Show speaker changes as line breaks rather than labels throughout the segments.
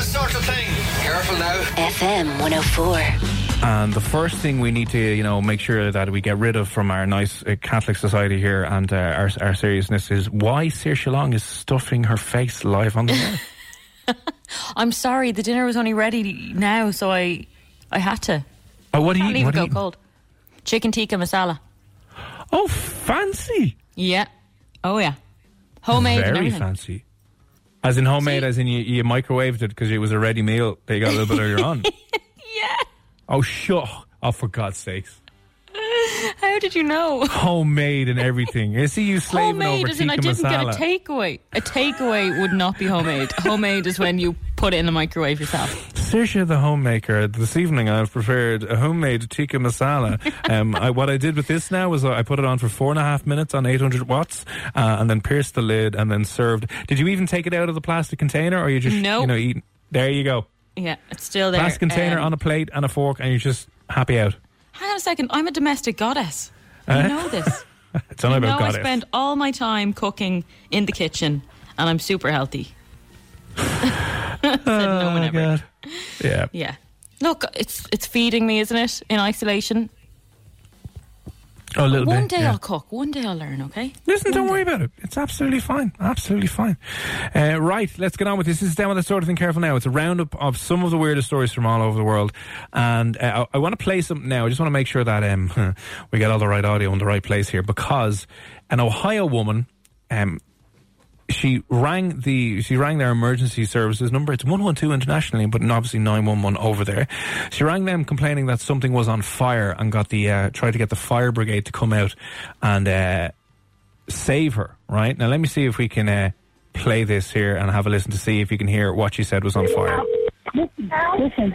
This sort of thing. Careful now.
FM 104.
And the first thing we need to, you know, make sure that we get rid of from our nice uh, Catholic society here and uh, our, our seriousness is why Saoirse Long is stuffing her face live on the air.
I'm sorry, the dinner was only ready now, so I I had to.
Oh, what do you
Can't
eat?
leave
What
it go
you eat?
cold. Chicken tikka masala.
Oh, fancy.
Yeah. Oh yeah. Homemade
Very
everything.
fancy. As in homemade,
See-
as in you, you microwaved it because it was a ready meal that you got a little bit earlier on.
Yeah.
Oh, shut. Oh, for God's sakes.
How did you know?
Homemade and everything. I see you slaving
homemade
over
as in I didn't
masala.
get a takeaway. A takeaway would not be homemade. homemade is when you put it in the microwave yourself.
Saoirse the homemaker. This evening I've prepared a homemade tikka masala. Um, I, what I did with this now was I put it on for four and a half minutes on 800 watts uh, and then pierced the lid and then served. Did you even take it out of the plastic container or you just,
No.
you know, eating? There you go.
Yeah, it's still there.
Plastic container
Um,
on a plate and a fork and you're just happy out.
Hang on a second. I'm a domestic goddess. You
Eh?
know this.
It's only
you know
about
I
goddess.
spend all my time cooking in the kitchen, and I'm super healthy. Said no one
Oh,
ever.
God. Yeah.
Yeah. Look, it's it's feeding me, isn't it? In isolation.
Oh, a little
One
bit.
day
yeah.
I'll cook. One day I'll learn. Okay.
Listen, don't worry about it. It's absolutely fine. Absolutely fine. Uh, right, let's get on with this. This is down with the sort of thing. Careful now. It's a roundup of some of the weirdest stories from all over the world, and uh, I, I want to play something now. I just want to make sure that um, we get all the right audio in the right place here because an Ohio woman. Um, she rang the she rang their emergency services number. It's one one two internationally, but obviously nine one one over there. She rang them complaining that something was on fire and got the uh, tried to get the fire brigade to come out and uh, save her. Right now, let me see if we can uh, play this here and have a listen to see if you can hear what she said was on fire.
Listen.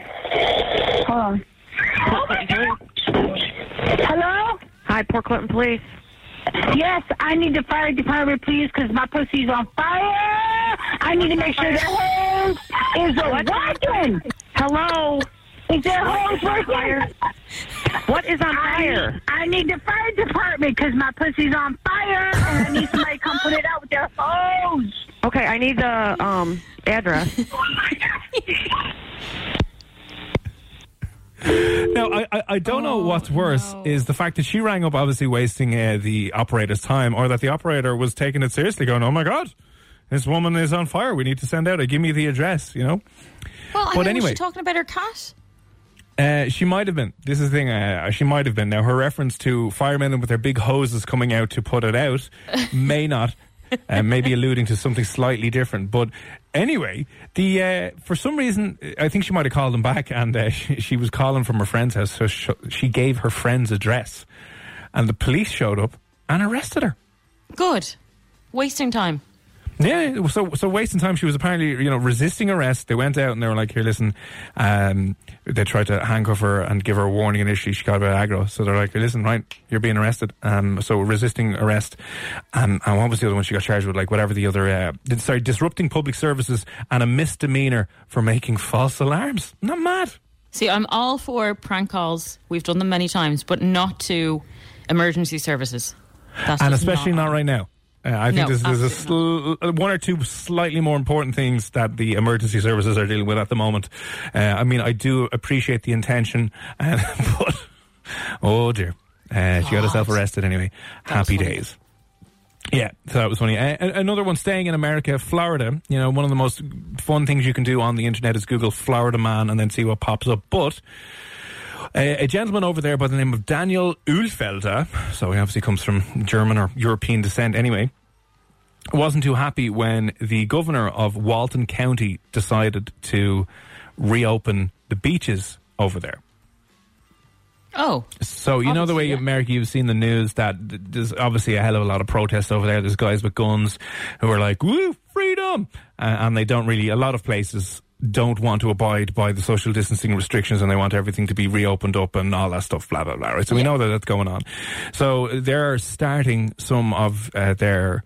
Hold on. Hello?
Hi, Port Clinton Police.
Yes, I need the fire department, please, because my pussy's on fire. I need to make sure the hose is working.
Hello.
Is the hose working?
What is on
I
fire?
need, I need the fire department because my pussy's on fire, and I need somebody to come put it out with their hose.
Okay, I need the um address.
Now, I, I, I don't know what's worse is the fact that she rang up, obviously wasting uh, the operator's time, or that the operator was taking it seriously, going, "Oh my god, this woman is on fire. We need to send out. a Give me the address." You know.
Well, I
But
mean,
anyway.
was she talking about her cat?
Uh, she might have been. This is the thing. Uh, she might have been. Now, her reference to firemen with their big hoses coming out to put it out may not. Uh, maybe alluding to something slightly different, but anyway, the uh, for some reason, I think she might have called him back, and uh, she, she was calling from her friend's house, so sh- she gave her friend's address, and the police showed up and arrested her.
Good. Wasting time.
Yeah, so so wasting time. She was apparently you know resisting arrest. They went out and they were like, "Here, listen." Um, they tried to handcuff her and give her a warning initially. She got a bit aggro, so they're like, "Here, "Listen, right, you're being arrested." Um, so resisting arrest. Um, and what was the other one she got charged with? Like whatever the other. Uh, sorry, disrupting public services and a misdemeanor for making false alarms. Not mad.
See, I'm all for prank calls. We've done them many times, but not to emergency services. That's
and especially not, right now. Uh, I think
No,
there's, there's a sl- one or two slightly more important things that the emergency services are dealing with at the moment. Uh, I mean, I do appreciate the intention, uh, but oh dear, uh, she got herself arrested anyway. Happy days. Yeah, so that was funny. Uh, another one staying in America, Florida. You know, one of the most fun things you can do on the internet is Google Florida man and then see what pops up. But a, a gentleman over there by the name of Daniel Uhlfelder, so he obviously comes from German or European descent anyway, wasn't too happy when the governor of Walton County decided to reopen the beaches over there.
Oh,
So you know the way
yeah.
America, you've seen the news that there's obviously a hell of a lot of protests over there. There's guys with guns who are like, "Woo, freedom!" Uh, and they don't really. A lot of places don't want to abide by the social distancing restrictions, and they want everything to be reopened up and all that stuff. Blah blah blah. Right. So we know that that's going on. So they're starting some of uh, their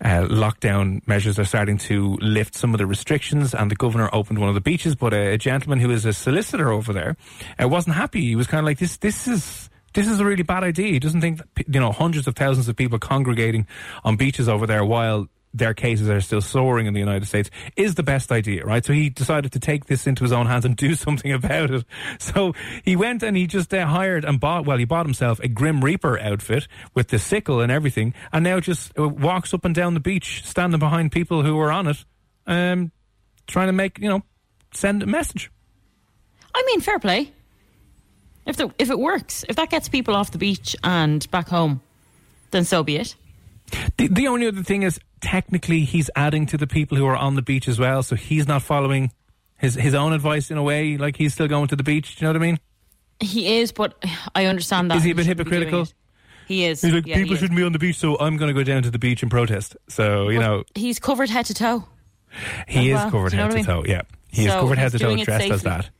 uh, lockdown measures are starting to lift some of the restrictions, and the governor opened one of the beaches. But a, a gentleman who is a solicitor over there uh, wasn't happy. He was kind of like, "This, this is." This is a really bad idea. He doesn't think that, you know hundreds of thousands of people congregating on beaches over there while their cases are still soaring in the United States is the best idea, right? So he decided to take this into his own hands and do something about it. So he went and he just uh, hired and bought, well, he bought himself a Grim Reaper outfit with the sickle and everything, and now just uh, walks up and down the beach, standing behind people who are on it, um, trying to make, you know, send a message.
I mean, fair play. If the, if it works, if that gets people off the beach and back home, then so be it.
The, the only other thing is, technically, he's adding to the people who are on the beach as well, so he's not following his his own advice in a way. Like he's still going to the beach. Do you know what I mean?
He is, but I understand that.
Is he a bit
shouldn't be doing
hypocritical?
He is.
He's like,
Yeah,
people
is.
shouldn't be on the beach, so I'm going to go down to the beach and protest. So you know,
He's covered head to toe.
he is
well,
covered
you know
head to toe. Yeah, he is covered head to toe, dressed as that.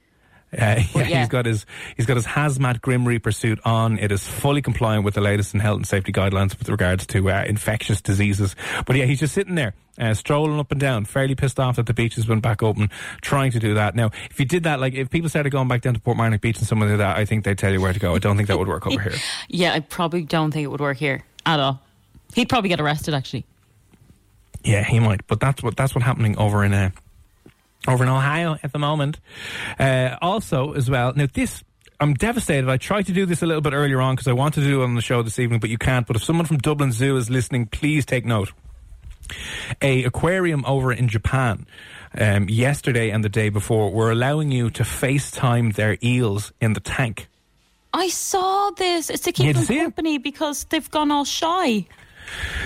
Uh, yeah,
yeah.
he's got his he's got his hazmat Grim Reaper suit on. It is fully compliant with the latest in health and safety guidelines with regards to uh, infectious diseases. But yeah, he's just sitting there, uh, strolling up and down, fairly pissed off that the beach has been back open, trying to do that. Now, if you did that, like if people started going back down to Portmarnock Beach and something like that, I think they'd tell you where to go. I don't think that would work over here.
Yeah, I probably don't think it would work here at all. He'd probably get arrested, actually.
Yeah, he might. But that's what that's what happening over in uh, over in Ohio at the moment. Uh, also, as well. Now, this I'm devastated. I tried to do this a little bit earlier on because I wanted to do it on the show this evening, but you can't. But if someone from Dublin Zoo is listening, please take note. A aquarium over in Japan. Um, yesterday and the day before were allowing you to FaceTime their eels in the tank.
I saw this. It's to keep them
see it?
company because they've gone all shy.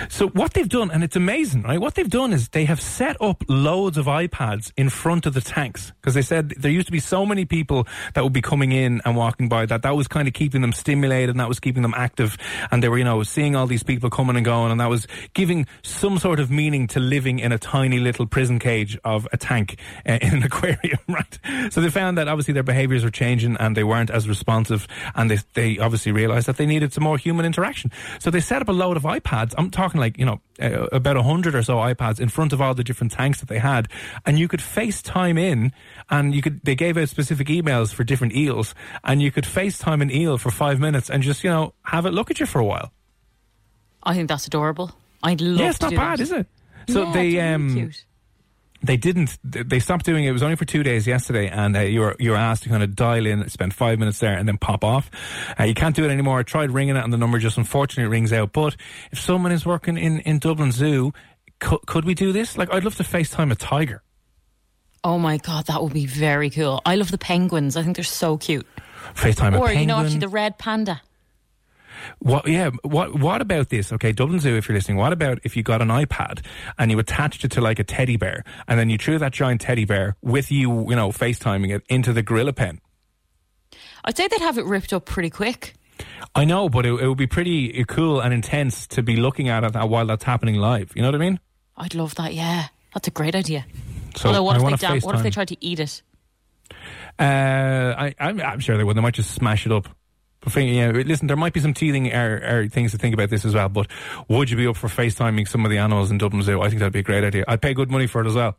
So what they've done, and it's amazing, right? What they've done is they have set up loads of iPads in front of the tanks because they said there used to be so many people that would be coming in and walking by that that was kind of keeping them stimulated and that was keeping them active, and they were you know seeing all these people coming and going, and that was giving some sort of meaning to living in a tiny little prison cage of a tank uh, in an aquarium, right? So they found that obviously their behaviours were changing and they weren't as responsive, and they they obviously realised that they needed some more human interaction. So they set up a load of iPads. I'm talking like you know uh, about a hundred or so iPads in front of all the different tanks that they had, and you could FaceTime in, and you could they gave out specific emails for different eels, and you could FaceTime an eel for five minutes and just you know have it look at you for a while.
I think that's adorable. I'd love
yeah, it's not bad,
that.
is it? So
Yeah,
they um
cute.
They didn't they stopped doing it. It was only for two days yesterday, and uh, you were you were asked to kind of dial in, spend five minutes there, and then pop off. Uh, you can't do it anymore. I tried ringing it, and the number just unfortunately rings out. But if someone is working in in Dublin Zoo, could, could we do this? Like, I'd love to FaceTime a tiger.
Oh my god, that would be very cool. I love the penguins. I think they're so cute.
FaceTime a penguin, or
you know, actually, the red panda.
What? Yeah. What? What about this? Okay, Dublin Zoo. If you're listening, what about if you got an iPad and you attached it to like a teddy bear, and then you threw that giant teddy bear with you, you know, FaceTiming it into the gorilla pen?
I'd say they'd have it ripped up pretty quick.
I know, but it, it would be pretty cool and intense to be looking at it while that's happening live. You know what I mean?
I'd love that. Yeah, that's a great idea.
So
Although, what if they what if they tried to eat it?
Uh, I, I'm, I'm sure they would. They might just smash it up. You know, listen, there might be some teething er, er, things to think about this as well. But would you be up for FaceTiming some of the animals in Dublin Zoo? I think that'd be a great idea. I'd pay good money for it as well.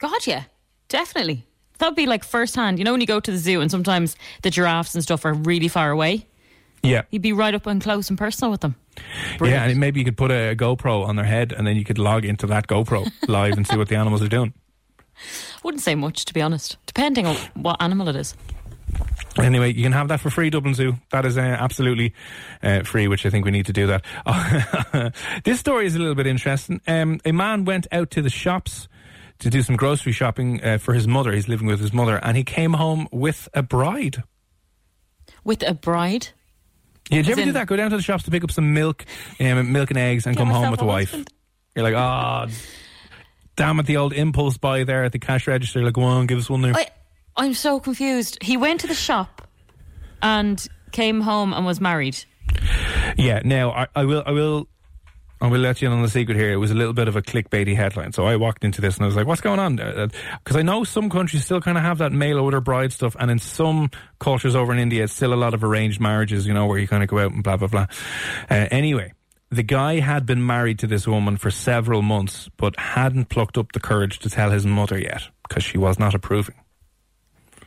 God, yeah, definitely. That'd be like first hand. You know, when you go to the zoo and sometimes the giraffes and stuff are really far away,
Yeah.
you'd be right up and close and personal with them.
Yeah, and maybe you could put a GoPro on their head and then you could log into that GoPro live and see what the animals are doing.
Wouldn't say much, to be honest, depending on what animal it is.
Anyway, you can have that for free, Dublin Zoo. That is uh, absolutely uh, free, which I think we need to do that. this story is a little bit interesting. Um, a man went out to the shops to do some grocery shopping uh, for his mother. He's living with his mother, and he came home with a bride.
With a bride.
Yeah, did you ever do that? Go down to the shops to pick up some milk, um, milk and eggs, and
Get
come home with the
a
wife.
husband.
You're like, ah, damn it, the old impulse buy there at the cash register. Like, go on, give us one there.
I, I'm so confused. He went to the shop and came home and was married.
Yeah, now I, I will, I will, I will let you in on the secret here. It was a little bit of a clickbaity headline. So I walked into this and I was like, "What's going on?" Because I know some countries still kind of have that mail order bride stuff, and in some cultures over in India, it's still a lot of arranged marriages. You know, where you kind of go out and blah blah blah. Uh, anyway. The guy had been married to this woman for several months, but hadn't plucked up the courage to tell his mother yet because she was not approving.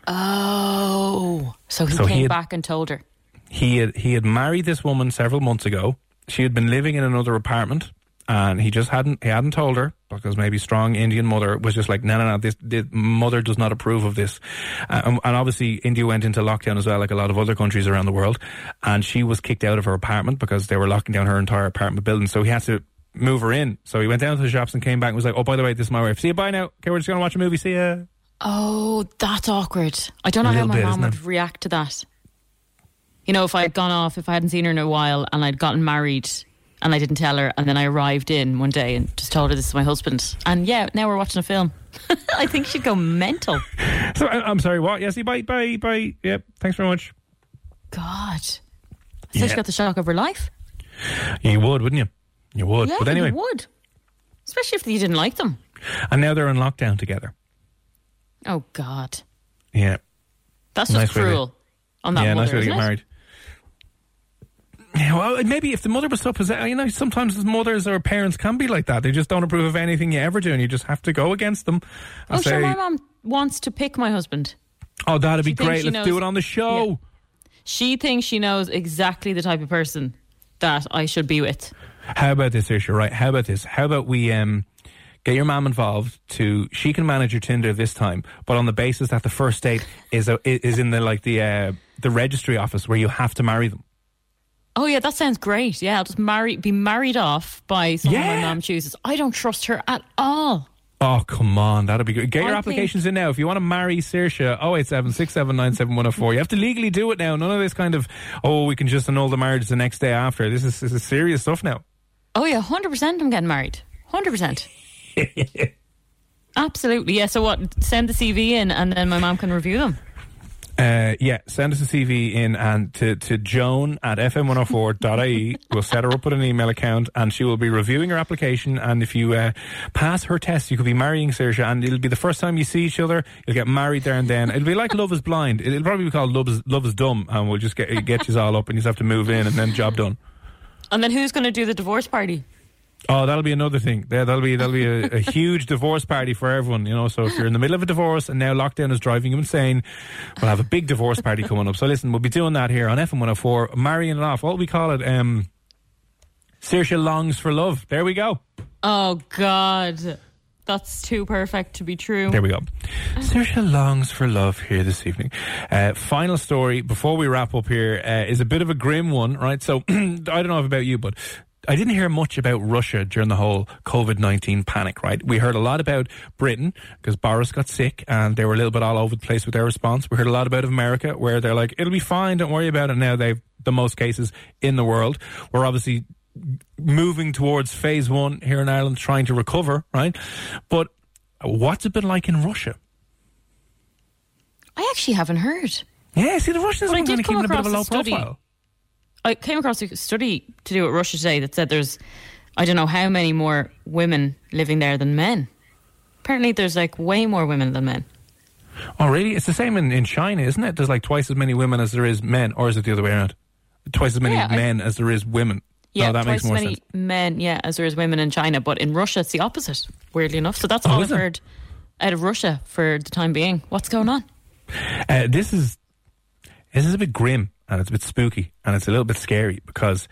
Oh. So he
So he
came
had-
back and told her.
he had he had married this woman several months ago. She had been living in another apartment, and he just hadn't he hadn't told her because maybe strong Indian mother was just like no no no this, this mother does not approve of this, uh, and, and obviously India went into lockdown as well like a lot of other countries around the world, and she was kicked out of her apartment because they were locking down her entire apartment building. So he had to move her in. So he went down to the shops and came back and was like, oh by the way this is my wife. See you bye now. Okay, we're just gonna watch a movie. See ya.
Oh, that's awkward. I don't know how my
bit,
mom would react to that. You know, if I had gone off, if I hadn't seen her in a while and I'd gotten married and I didn't tell her, and then I arrived in one day and just told her this is my husband. And yeah, now we're watching a film. I think she'd go mental.
So I'm sorry. What? Yes. Bye bye bye. Yep. Thanks very much.
God. So
Yeah.
she got the shock of her life.
You would, wouldn't you? You would.
Yeah,
but anyway,
you would. Especially if you didn't like them.
and now they're in lockdown together.
Oh, God.
Yeah.
That's
Nice
just
to-
cruel on that
yeah,
mother,
nice way to get married. Yeah, well, maybe if the mother was so possessed, you know, sometimes mothers or parents can be like that. They just don't approve of anything you ever do, and you just have to go against them. and
Oh, sure, my mom wants to pick my husband.
"Oh, that'd be
She thinks
great. Let's do it on the show."
She thinks she knows exactly the type of person that I should be with.
How about this, Isha? Right? How about this? How about we um, get your mom involved? To she can manage your Tinder this time, but on the basis that the first date is a, is in the like the uh, the registry office where you have to marry them.
Oh yeah, that sounds great. Yeah, I'll just marry, be married off by someone
Yeah.
my mom chooses. I don't trust her at all.
Oh, come on. That'd be good. Get your
I
applications in now. If you want to marry Saoirse, 087 6797104. You have to legally do it now. None of this kind of, oh, we can just annul the marriage the next day after. This is, this is serious stuff now.
Oh yeah, hundred percent. I'm getting married. Hundred percent. Absolutely. Yeah. So what? Send the CV in, and then my mom can review them.
Uh, yeah, send us a CV in and to, to Joan at fm104.ie. E. we'll set her up with an email account and she will be reviewing her application. And if you uh, pass her test, you could be marrying Saoirse and it'll be the first time you see each other. You'll get married there and then. It'll be like Love is Blind. It'll probably be called Love is, Love is Dumb and we'll just get, get you all up and you just have to move in and then job done.
And then who's going to do the divorce party?
Oh, that'll be another thing. There, that'll be that'll be a, a huge divorce party for everyone. You know, so if you're in the middle of a divorce and now lockdown is driving you insane, we'll have a big divorce party coming up. So listen, we'll be doing that here on FM 104, marrying it off. What we call it? Um, Saoirse longs for love. There we go.
Oh God, that's too perfect to be true.
There we go. Saoirse longs for love here this evening. Uh, final story before we wrap up here uh, is a bit of a grim one, right? So I don't know about you, but I didn't hear much about Russia during the whole COVID 19 panic, right? We heard a lot about Britain because Boris got sick and they were a little bit all over the place with their response. We heard a lot about America where they're like, it'll be fine, don't worry about it. Now they've the most cases in the world. We're obviously moving towards phase one here in Ireland, trying to recover, right? But what's it been like in Russia?
I actually haven't heard.
Yeah, see, the Russians have been
did
kind of
come
keeping a bit of a low
study.
profile.
I came across a study to do with Russia today that said there's, I don't know how many more women living there than men. Apparently, there's like way more women than men.
Oh, really? It's the same in, in China, isn't it? There's like twice as many women as there is men, or is it the other way around? Twice as many
Yeah, I-
men as there is women.
Yeah,
no, that
twice
makes more
as many
sense.
men, yeah, as there is women in China. But in Russia, it's the opposite, weirdly enough. So that's
Oh,
all I've
it?
heard out of Russia for the time being. What's going on?
Uh, this is this is a bit grim and it's a bit spooky and it's a little bit scary because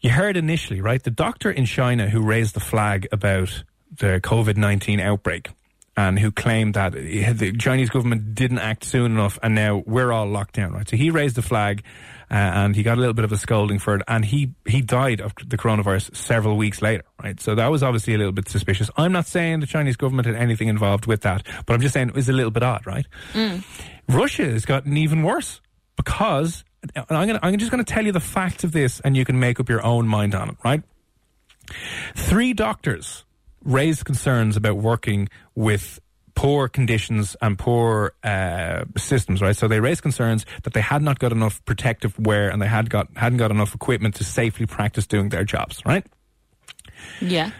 you heard initially, right? The doctor in China who raised the flag about the COVID nineteen outbreak and who claimed that the Chinese government didn't act soon enough, and now we're all locked down. Right, so he raised the flag. Uh, and he got a little bit of a scolding for it, and he he died of the coronavirus several weeks later. Right, so that was obviously a little bit suspicious. I'm not saying the Chinese government had anything involved with that, but I'm just saying it was a little bit odd, right? Russia has gotten even worse because I'm gonna I'm just going to tell you the facts of this, and you can make up your own mind on it, right? Three doctors raised concerns about working with poor conditions and poor uh, systems, right? So they raised concerns that they had not got enough protective wear and they had got hadn't got enough equipment to safely practice doing their jobs, right?
Yeah.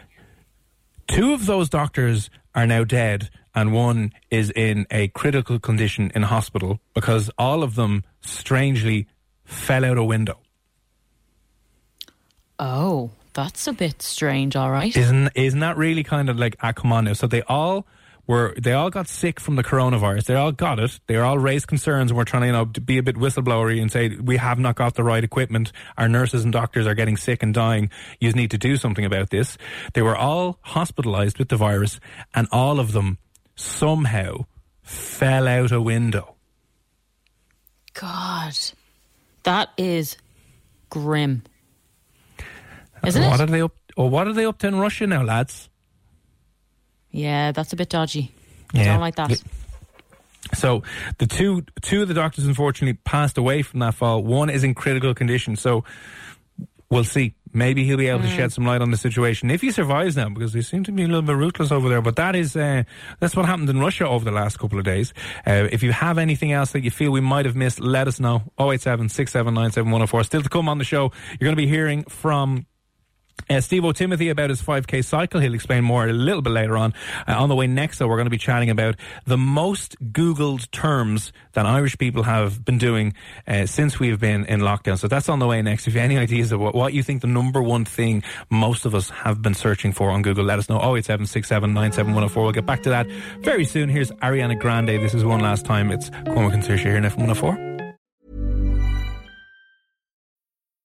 Two of those doctors are now dead, and one is in a critical condition in hospital because all of them strangely fell out a window.
Oh, that's a bit strange. All right.
Isn't isn't that really kind of like ah come on now? So they all were they all got sick from the coronavirus. They all got it. They all raised concerns and we're trying to you know to be a bit whistleblowery and say we have not got the right equipment. Our nurses and doctors are getting sick and dying. You need to do something about this. They were all hospitalized with the virus and all of them somehow fell out a window.
God, that is grim, isn't
what
it?
are they up? Or what are they up to in Russia now, lads?
Yeah, that's a bit dodgy. I
Yeah.
don't like that.
So the two two of the doctors unfortunately passed away from that fall. One is in critical condition. So we'll see. Maybe he'll be able to shed some light on the situation if he survives now, because they seem to be a little bit ruthless over there. But that is uh, that's what happened in Russia over the last couple of days. Uh, if you have anything else that you feel we might have missed, let us know. 087 679 Still to come on the show, you're going to be hearing from. Uh, Steve O'Timothy about his 5k cycle. He'll explain more a little bit later on. Uh, on the way next, though, we're going to be chatting about the most Googled terms that Irish people have been doing uh, since we've been in lockdown. So that's on the way next. If you have any ideas of what, what you think the number one thing most of us have been searching for on Google, let us know. 087 We'll get back to that very soon. Here's Ariana Grande. This is one last time. It's Cormac and Saoirse here in FM104.